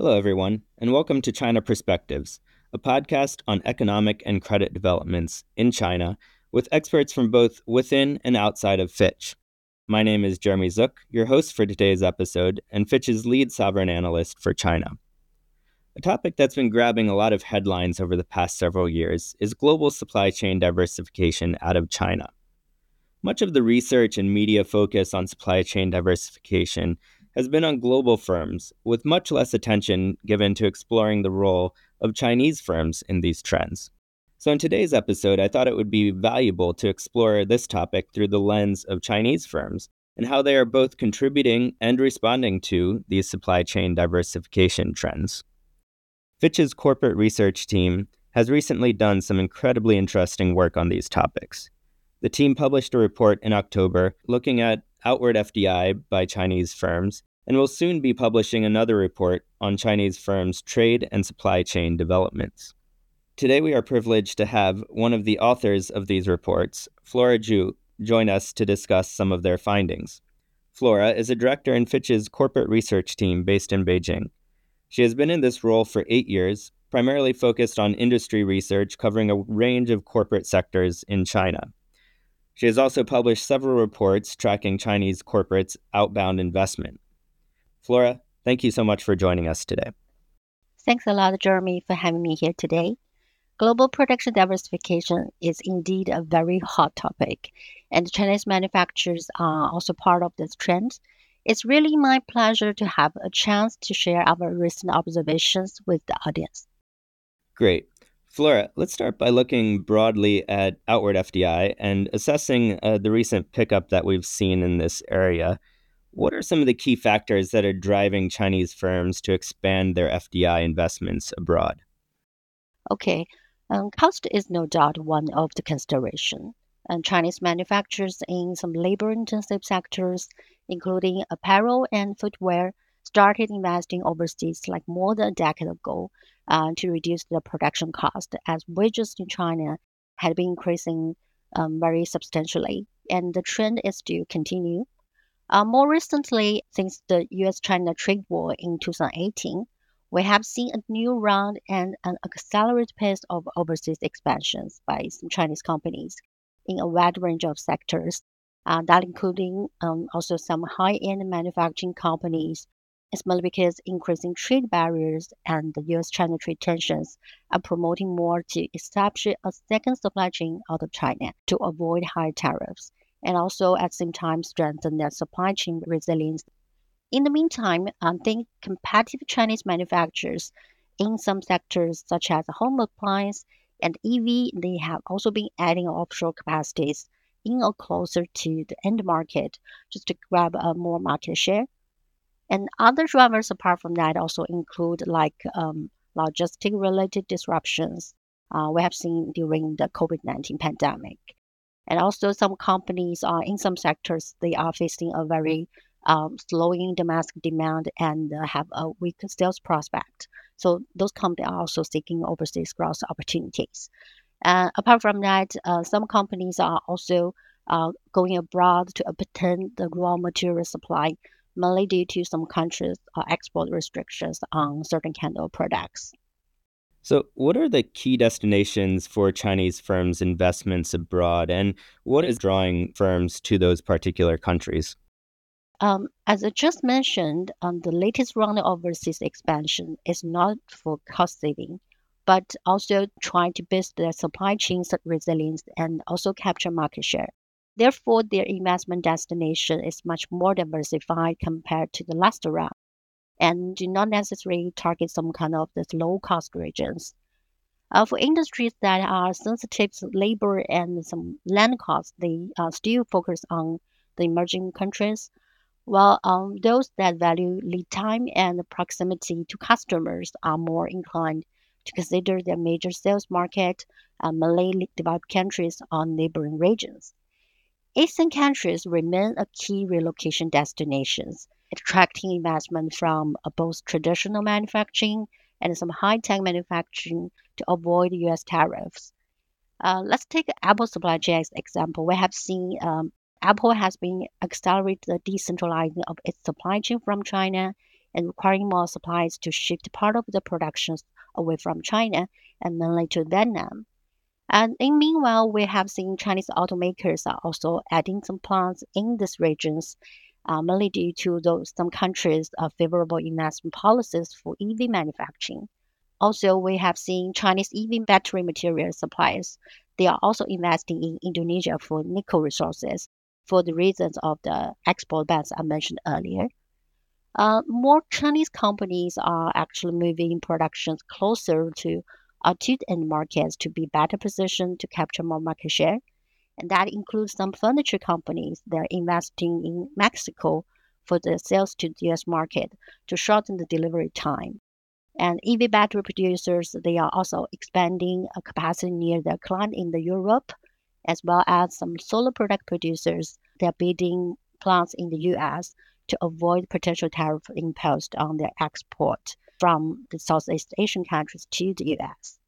Hello, everyone, and welcome to China Perspectives, a podcast on economic and credit developments in China with experts from both within and outside of Fitch. My name is Jeremy Zook, your host for today's episode, and Fitch's lead sovereign analyst for China. A topic that's been grabbing a lot of headlines over the past several years is global supply chain diversification out of China. Much of the research and media focus on supply chain diversification has been on global firms, with much less attention given to exploring the role of Chinese firms in these trends. So, in today's episode, I thought it would be valuable to explore this topic through the lens of Chinese firms and how they are both contributing and responding to these supply chain diversification trends. Fitch's corporate research team has recently done some incredibly interesting work on these topics. The team published a report in October looking at outward FDI by Chinese firms and will soon be publishing another report on Chinese firms' trade and supply chain developments. Today, we are privileged to have one of the authors of these reports, Flora Zhu, join us to discuss some of their findings. Flora is a director in Fitch's corporate research team based in Beijing. She has been in this role for eight years, primarily focused on industry research covering a range of corporate sectors in China. She has also published several reports tracking Chinese corporates' outbound investment. Flora, thank you so much for joining us today. Thanks a lot, Jeremy, for having me here today. Global production diversification is indeed a very hot topic, and Chinese manufacturers are also part of this trend. It's really my pleasure to have a chance to share our recent observations with the audience. Great. Flora, let's start by looking broadly at outward FDI and assessing uh, the recent pickup that we've seen in this area. What are some of the key factors that are driving Chinese firms to expand their FDI investments abroad? Okay, um, cost is no doubt one of the consideration. And Chinese manufacturers in some labor-intensive sectors including apparel and footwear, started investing overseas like more than a decade ago uh, to reduce the production cost as wages in China had been increasing um, very substantially, and the trend is to continue. Uh, more recently, since the US China trade war in 2018, we have seen a new round and an accelerated pace of overseas expansions by some Chinese companies in a wide range of sectors uh, that including um, also some high-end manufacturing companies, especially because increasing trade barriers and the U.S.-China trade tensions are promoting more to establish a second supply chain out of China to avoid high tariffs, and also at the same time strengthen their supply chain resilience. In the meantime, I think competitive Chinese manufacturers in some sectors such as home appliance and EV, they have also been adding offshore capacities in or closer to the end market just to grab a more market share. And other drivers apart from that also include like um, logistic related disruptions uh, we have seen during the COVID 19 pandemic. And also, some companies are in some sectors, they are facing a very um, slowing domestic demand and uh, have a weak sales prospect. So, those companies are also seeking overseas growth opportunities. Uh, apart from that, uh, some companies are also uh, going abroad to obtain the raw material supply, mainly due to some countries' uh, export restrictions on certain kind of products. So, what are the key destinations for Chinese firms' investments abroad, and what is drawing firms to those particular countries? Um, as I just mentioned, um, the latest round of overseas expansion is not for cost saving, but also trying to boost their supply chains resilience and also capture market share. Therefore, their investment destination is much more diversified compared to the last round and do not necessarily target some kind of the low cost regions. Uh, for industries that are sensitive to labor and some land costs, they uh, still focus on the emerging countries, while um, those that value lead time and proximity to customers are more inclined to consider their major sales market, uh, Malay developed countries or neighboring regions. Asian countries remain a key relocation destinations, attracting investment from uh, both traditional manufacturing and some high-tech manufacturing to avoid U.S. tariffs. Uh, let's take Apple supply chain as example. We have seen um, Apple has been accelerating the decentralizing of its supply chain from China and requiring more supplies to shift part of the productions away from China and mainly to Vietnam. And in meanwhile, we have seen Chinese automakers are also adding some plants in these regions, uh, mainly due to those some countries' uh, favorable investment policies for EV manufacturing. Also, we have seen Chinese EV battery material suppliers. They are also investing in Indonesia for nickel resources for the reasons of the export bans I mentioned earlier. Uh, more Chinese companies are actually moving productions closer to our two end markets to be better positioned to capture more market share. And that includes some furniture companies that are investing in Mexico for the sales to the US market to shorten the delivery time. And EV battery producers, they are also expanding a capacity near their client in the Europe, as well as some solar product producers. They're building plants in the US to avoid potential tariff imposed on their export from the Southeast Asian countries to the US.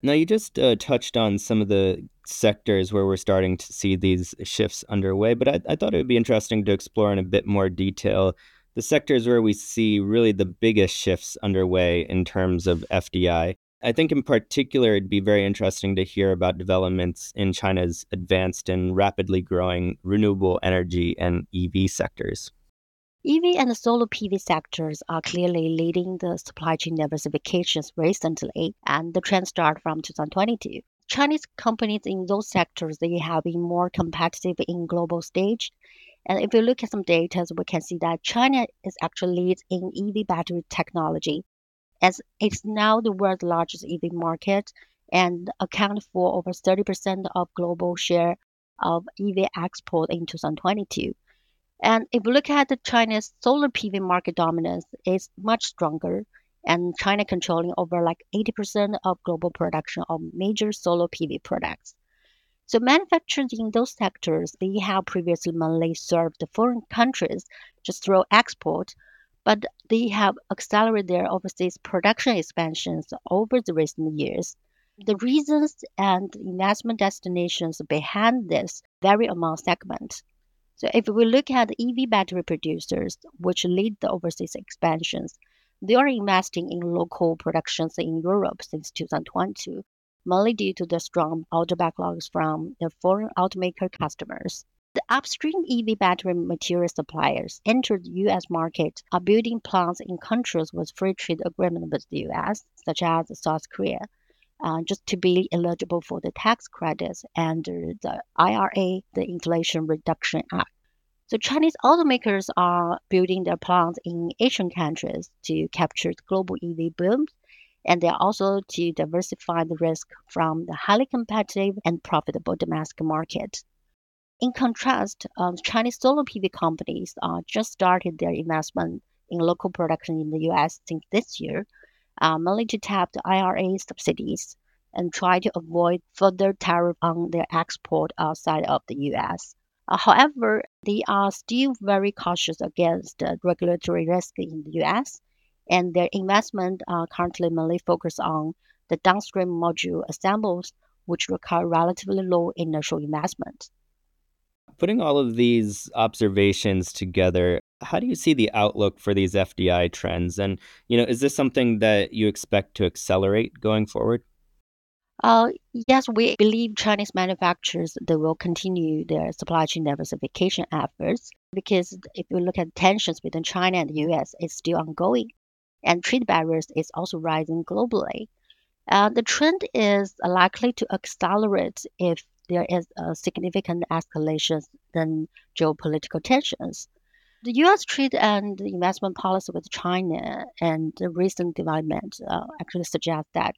Now, you just uh, touched on some of the sectors where we're starting to see these shifts underway, but I, I thought it would be interesting to explore in a bit more detail the sectors where we see really the biggest shifts underway in terms of FDI. I think in particular, it'd be very interesting to hear about developments in China's advanced and rapidly growing renewable energy and EV sectors. EV and the solar PV sectors are clearly leading the supply chain diversifications recently, and the trend started from 2022. Chinese companies in those sectors they have been more competitive in global stage and if you look at some data, we can see that China is actually leads in EV battery technology, as it's now the world's largest EV market and account for over 30% of global share of EV export in 2022. And if we look at the China's solar PV market dominance, it's much stronger, and China controlling over like 80% of global production of major solar PV products. So manufacturers in those sectors, they have previously mainly served foreign countries just through export, but they have accelerated their overseas production expansions over the recent years. The reasons and investment destinations behind this vary among segments. So if we look at EV battery producers, which lead the overseas expansions, they are investing in local productions in Europe since 2022 mainly due to the strong order backlogs from the foreign automaker customers. The upstream EV battery material suppliers entered the U.S. market are building plants in countries with free trade agreement with the U.S., such as South Korea, uh, just to be eligible for the tax credits under the IRA, the Inflation Reduction Act. So Chinese automakers are building their plants in Asian countries to capture the global EV boom and they are also to diversify the risk from the highly competitive and profitable domestic market. In contrast, um, Chinese solar PV companies uh, just started their investment in local production in the US since this year, uh, mainly to tap the IRA subsidies and try to avoid further tariff on their export outside of the US. Uh, however, they are still very cautious against the regulatory risk in the US and their investment are currently mainly focused on the downstream module assembles, which require relatively low initial investment. Putting all of these observations together, how do you see the outlook for these FDI trends? And, you know, is this something that you expect to accelerate going forward? Uh, yes, we believe Chinese manufacturers they will continue their supply chain diversification efforts because if you look at tensions between China and the U.S., it's still ongoing and trade barriers is also rising globally. Uh, the trend is likely to accelerate if there is a significant escalation in geopolitical tensions. The U.S. trade and investment policy with China and the recent development uh, actually suggest that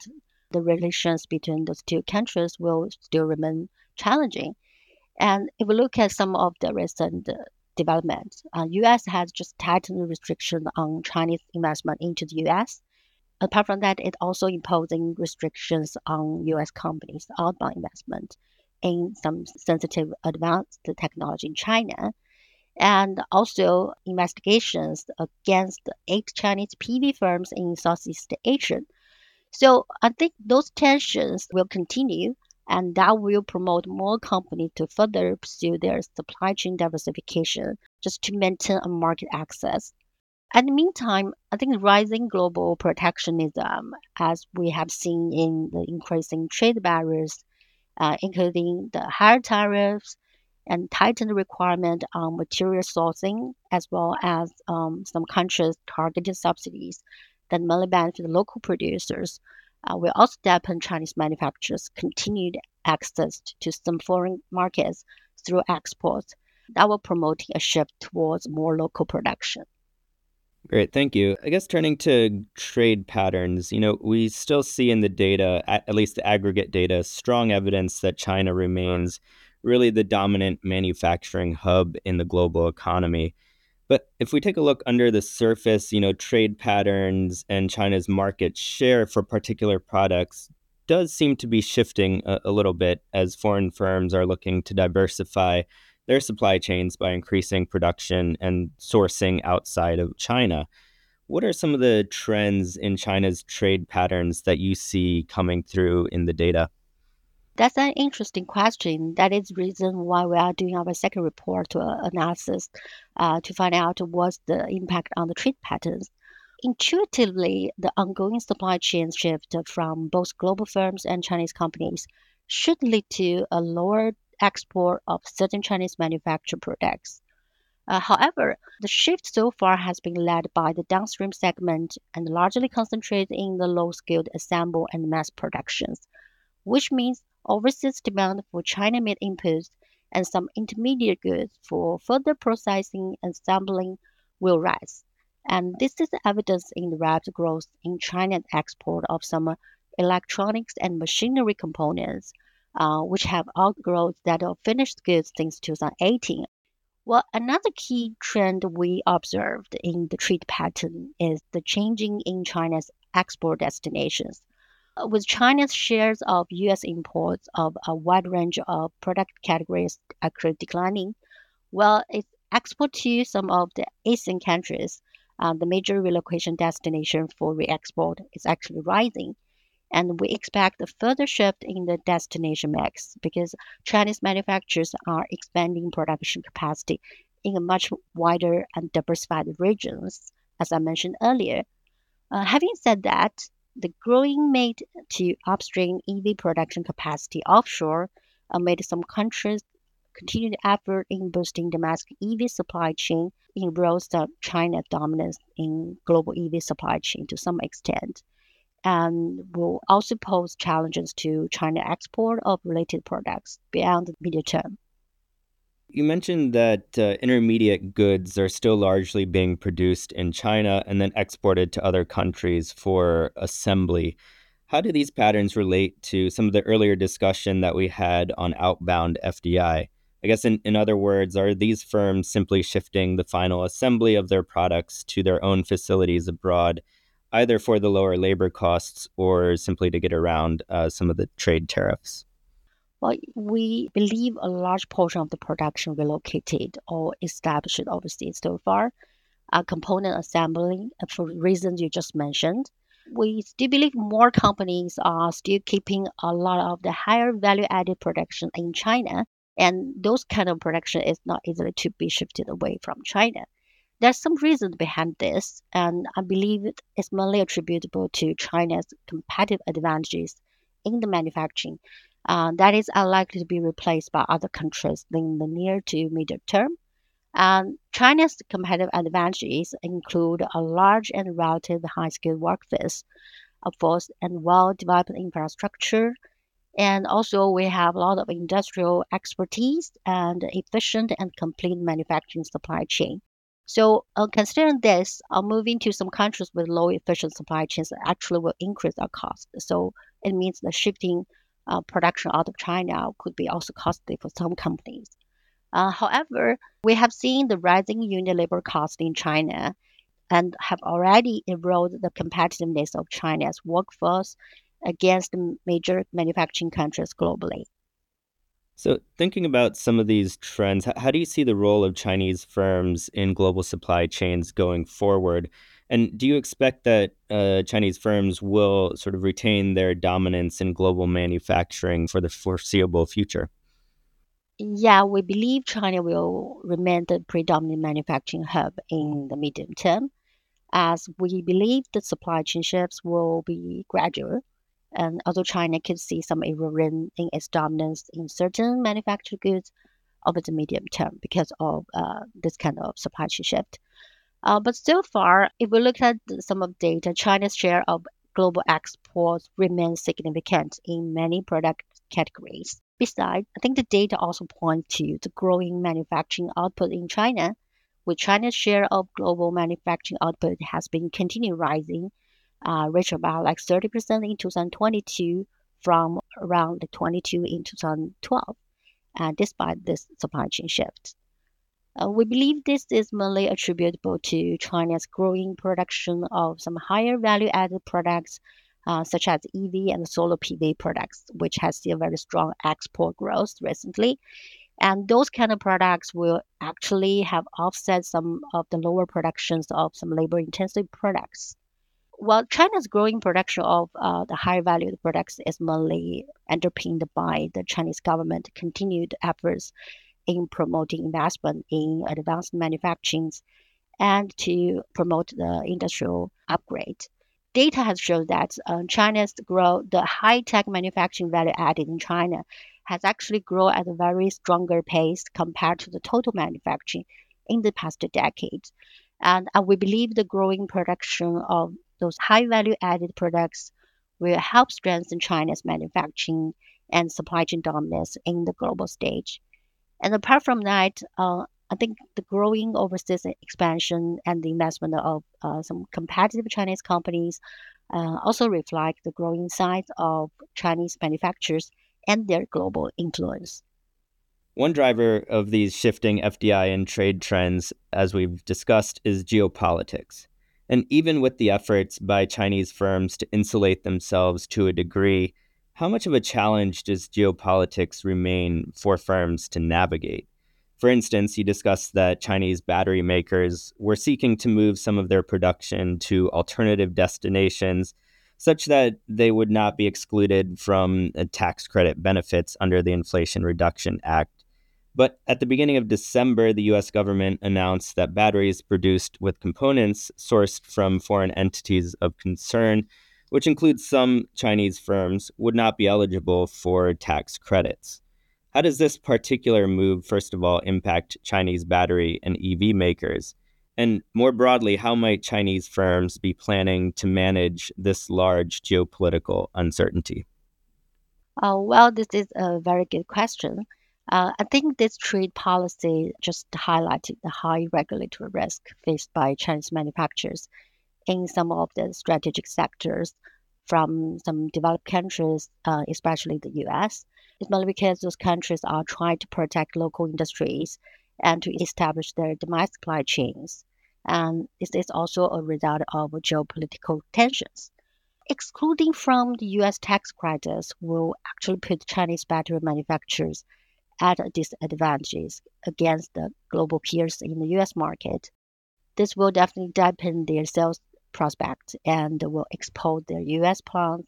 the relations between those two countries will still remain challenging. And if we look at some of the recent developments, Uh, U.S. has just tightened restrictions on Chinese investment into the U.S. Apart from that, it also imposing restrictions on U.S. companies' outbound investment in some sensitive advanced technology in China, and also investigations against eight Chinese PV firms in Southeast Asia. So I think those tensions will continue and that will promote more companies to further pursue their supply chain diversification just to maintain a market access. At the meantime, I think rising global protectionism, as we have seen in the increasing trade barriers, uh, including the higher tariffs and tightened requirement on material sourcing, as well as um, some countries' targeted subsidies that mainly benefit local producers, uh, will also dampen Chinese manufacturers' continued access to some foreign markets through exports that will promote a shift towards more local production. Great, thank you. I guess turning to trade patterns, you know, we still see in the data, at, at least the aggregate data, strong evidence that China remains really the dominant manufacturing hub in the global economy. But if we take a look under the surface, you know, trade patterns and China's market share for particular products does seem to be shifting a, a little bit as foreign firms are looking to diversify their supply chains by increasing production and sourcing outside of China. What are some of the trends in China's trade patterns that you see coming through in the data? That's an interesting question. That is the reason why we are doing our second report uh, analysis uh, to find out what's the impact on the trade patterns. Intuitively, the ongoing supply chain shift from both global firms and Chinese companies should lead to a lower export of certain Chinese manufactured products. Uh, however, the shift so far has been led by the downstream segment and largely concentrated in the low skilled assemble and mass productions, which means overseas demand for China-made inputs and some intermediate goods for further processing and assembling will rise. And this is evidence in the rapid growth in China's export of some electronics and machinery components, uh, which have outgrown that of finished goods since 2018. Well, another key trend we observed in the trade pattern is the changing in China's export destinations. Uh, with China's shares of U.S. imports of a wide range of product categories actually declining, while its export to some of the Asian countries, uh, the major relocation destination for re-export, is actually rising. And we expect a further shift in the destination mix because Chinese manufacturers are expanding production capacity in a much wider and diversified regions, as I mentioned earlier. Uh, having said that, the growing mid to upstream EV production capacity offshore amid some countries' continued effort in boosting domestic EV supply chain erodes the China dominance in global EV supply chain to some extent and will also pose challenges to China export of related products beyond the medium term. You mentioned that uh, intermediate goods are still largely being produced in China and then exported to other countries for assembly. How do these patterns relate to some of the earlier discussion that we had on outbound FDI? I guess, in, in other words, are these firms simply shifting the final assembly of their products to their own facilities abroad, either for the lower labor costs or simply to get around uh, some of the trade tariffs? Well, we believe a large portion of the production relocated or established overseas so far are component assembly uh, for reasons you just mentioned. We still believe more companies are still keeping a lot of the higher value added production in China, and those kind of production is not easily to be shifted away from China. There's some reason behind this, and I believe it's mainly attributable to China's competitive advantages in the manufacturing uh, that is unlikely to be replaced by other countries in the near to medium term. And China's competitive advantages include a large and relatively high-skilled workforce, of course, and well-developed infrastructure. And also, we have a lot of industrial expertise and efficient and complete manufacturing supply chain. So, uh, considering this, uh, moving to some countries with low efficient supply chains actually will increase our cost. So, it means the shifting uh, production out of China could be also costly for some companies. Uh, however, we have seen the rising unit labor cost in China and have already eroded the competitiveness of China's workforce against major manufacturing countries globally. So, thinking about some of these trends, how do you see the role of Chinese firms in global supply chains going forward? And do you expect that uh, Chinese firms will sort of retain their dominance in global manufacturing for the foreseeable future? Yeah, we believe China will remain the predominant manufacturing hub in the medium term. as we believe the supply chain shifts will be gradual. And although China could see some erosion in its dominance in certain manufactured goods over the medium term because of uh, this kind of supply chain shift. Uh, but so far, if we look at some of data, China's share of global exports remains significant in many product categories. Besides, I think the data also point to the growing manufacturing output in China, with China's share of global manufacturing output has been continuing rising, uh, reached about like 30% in 2022 from around 22 in 2012, uh, despite this supply chain shift. Uh, we believe this is mainly attributable to China's growing production of some higher value added products, uh, such as EV and solar PV products, which has seen very strong export growth recently. And those kind of products will actually have offset some of the lower productions of some labor intensive products. While China's growing production of uh, the high value products is mainly underpinned by the Chinese government continued efforts in promoting investment in advanced manufacturing and to promote the industrial upgrade. Data has shown that uh, China's growth, the high-tech manufacturing value added in China, has actually grown at a very stronger pace compared to the total manufacturing in the past decades. And uh, we believe the growing production of those high value added products will help strengthen China's manufacturing and supply chain dominance in the global stage. And apart from that, uh, I think the growing overseas expansion and the investment of uh, some competitive Chinese companies uh, also reflect the growing size of Chinese manufacturers and their global influence. One driver of these shifting FDI and trade trends, as we've discussed, is geopolitics. And even with the efforts by Chinese firms to insulate themselves to a degree, how much of a challenge does geopolitics remain for firms to navigate? For instance, you discussed that Chinese battery makers were seeking to move some of their production to alternative destinations such that they would not be excluded from uh, tax credit benefits under the Inflation Reduction Act. But at the beginning of December, the US government announced that batteries produced with components sourced from foreign entities of concern which includes some Chinese firms, would not be eligible for tax credits. How does this particular move, first of all, impact Chinese battery and EV makers? And more broadly, how might Chinese firms be planning to manage this large geopolitical uncertainty? Uh, well, this is a very good question. Uh, I think this trade policy just highlighted the high regulatory risk faced by Chinese manufacturers in some of the strategic sectors from some developed countries, uh, especially the US. It's mainly because those countries are trying to protect local industries and to establish their domestic supply chains. And this is also a result of geopolitical tensions. Excluding from the US tax credits will actually put Chinese battery manufacturers at a disadvantage against the global peers in the US market. This will definitely dampen their sales prospect and will expose their U.S. plants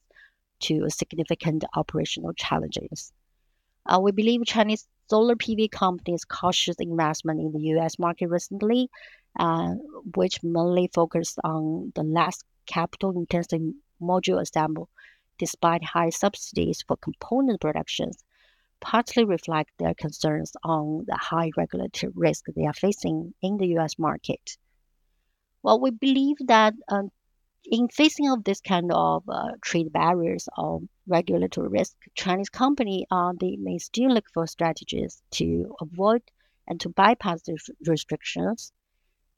to significant operational challenges. Uh, we believe Chinese solar PV companies' cautious investment in the U.S. market recently, uh, which mainly focused on the less capital-intensive module assembly, despite high subsidies for component productions, partly reflect their concerns on the high regulatory risk they are facing in the U.S. market. Well, we believe that um, in facing of this kind of uh, trade barriers or regulatory risk, Chinese company uh, they may still look for strategies to avoid and to bypass the restrictions.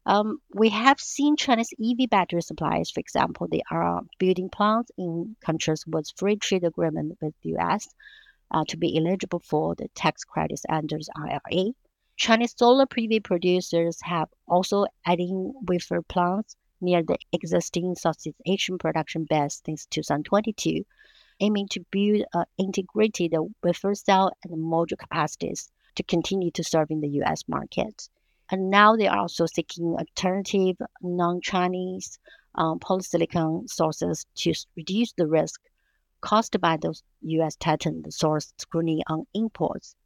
Um, we have seen Chinese EV battery suppliers, for example, they are building plants in countries with free trade agreement with the U.S. Uh, to be eligible for the tax credits under the IRA. Chinese solar PV producers have also adding wafer plants near the existing Southeast Asian production base since 2022, aiming to build an integrated wafer cell and module capacities to continue to serve in the US market. And now they are also seeking alternative non-Chinese um, polysilicon sources to reduce the risk caused by those U.S. tightened source scrutiny on imports.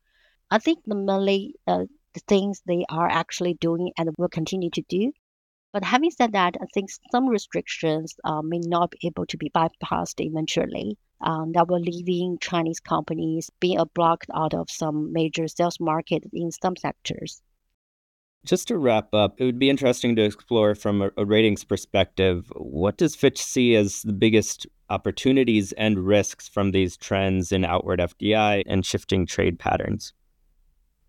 I think the mainly uh, the things they are actually doing and will continue to do But having said that, I think some restrictions uh, may not be able to be bypassed eventually. Um, that will leaving Chinese companies being blocked out of some major sales market in some sectors. Just to wrap up, it would be interesting to explore from a, a ratings perspective what does Fitch see as the biggest opportunities and risks from these trends in outward FDI and shifting trade patterns?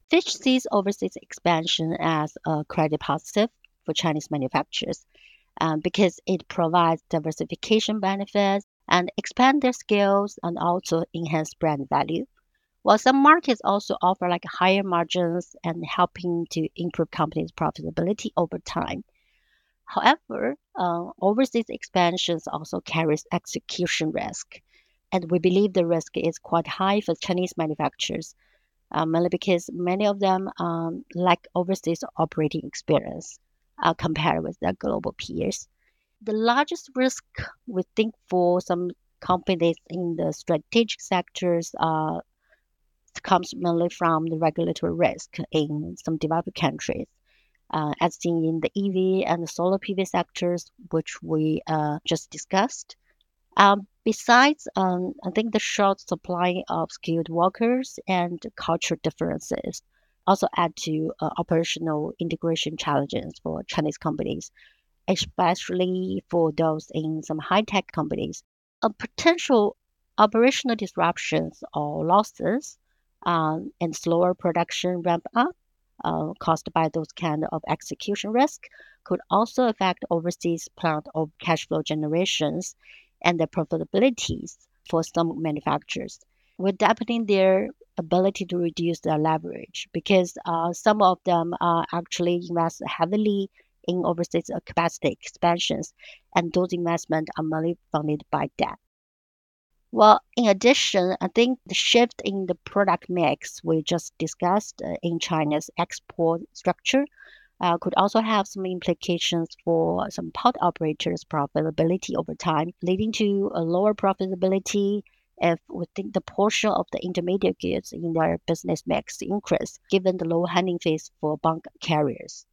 Fitch sees overseas expansion as a credit positive for Chinese manufacturers um, because it provides diversification benefits and expand their skills and also enhance brand value. While some markets also offer like higher margins and helping to improve companies' profitability over time. However, uh, overseas expansions also carries execution risk, and we believe the risk is quite high for Chinese manufacturers, mainly because many of them um, lack overseas operating experience uh, compared with their global peers. The largest risk we think for some companies in the strategic sectors uh, comes mainly from the regulatory risk in some developed countries, uh, as seen in the EV and the solar PV sectors, which we uh, just discussed. Um, besides, um, I think the short supply of skilled workers and cultural differences also add to uh, operational integration challenges for Chinese companies, especially for those in some high tech companies. A potential operational disruptions or losses um, and slower production ramp up uh, caused by those kind of execution risk could also affect overseas plant of cash flow generations and the profitabilities for some manufacturers. We're dampening their ability to reduce their leverage because uh, some of them uh, actually invest heavily in overseas capacity expansions, and those investments are mainly funded by debt. Well, in addition, I think the shift in the product mix we just discussed uh, in China's export structure Uh, could also have some implications for some port operators' profitability over time, leading to a lower profitability if we think the portion of the intermediate goods in their business mix increase, given the low handling fees for bunker carriers.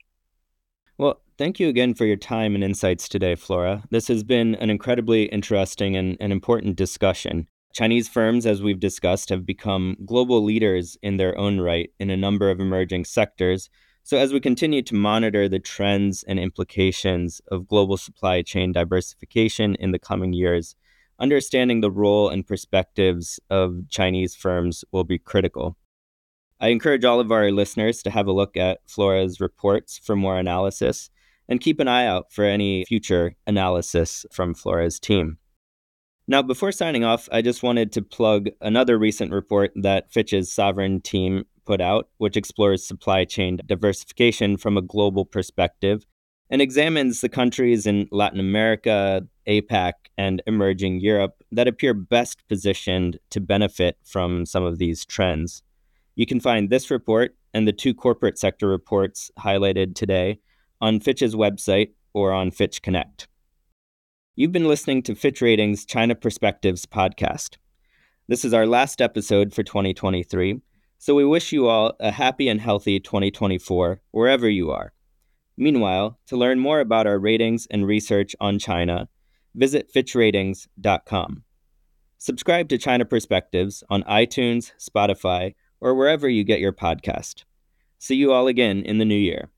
Well, thank you again for your time and insights today, Flora. This has been an incredibly interesting and, and important discussion. Chinese firms, as we've discussed, have become global leaders in their own right in a number of emerging sectors. So, as we continue to monitor the trends and implications of global supply chain diversification in the coming years, understanding the role and perspectives of Chinese firms will be critical. I encourage all of our listeners to have a look at Flora's reports for more analysis and keep an eye out for any future analysis from Flora's team. Now, before signing off, I just wanted to plug another recent report that Fitch's sovereign team put out, which explores supply chain diversification from a global perspective and examines the countries in Latin America, APAC, and emerging Europe that appear best positioned to benefit from some of these trends. You can find this report and the two corporate sector reports highlighted today on Fitch's website or on Fitch Connect. You've been listening to Fitch Ratings China Perspectives podcast. This is our last episode for 2023, so we wish you all a happy and healthy 2024 wherever you are. Meanwhile, to learn more about our ratings and research on China, visit FitchRatings.com. Subscribe to China Perspectives on iTunes, Spotify, or wherever you get your podcast. See you all again in the new year.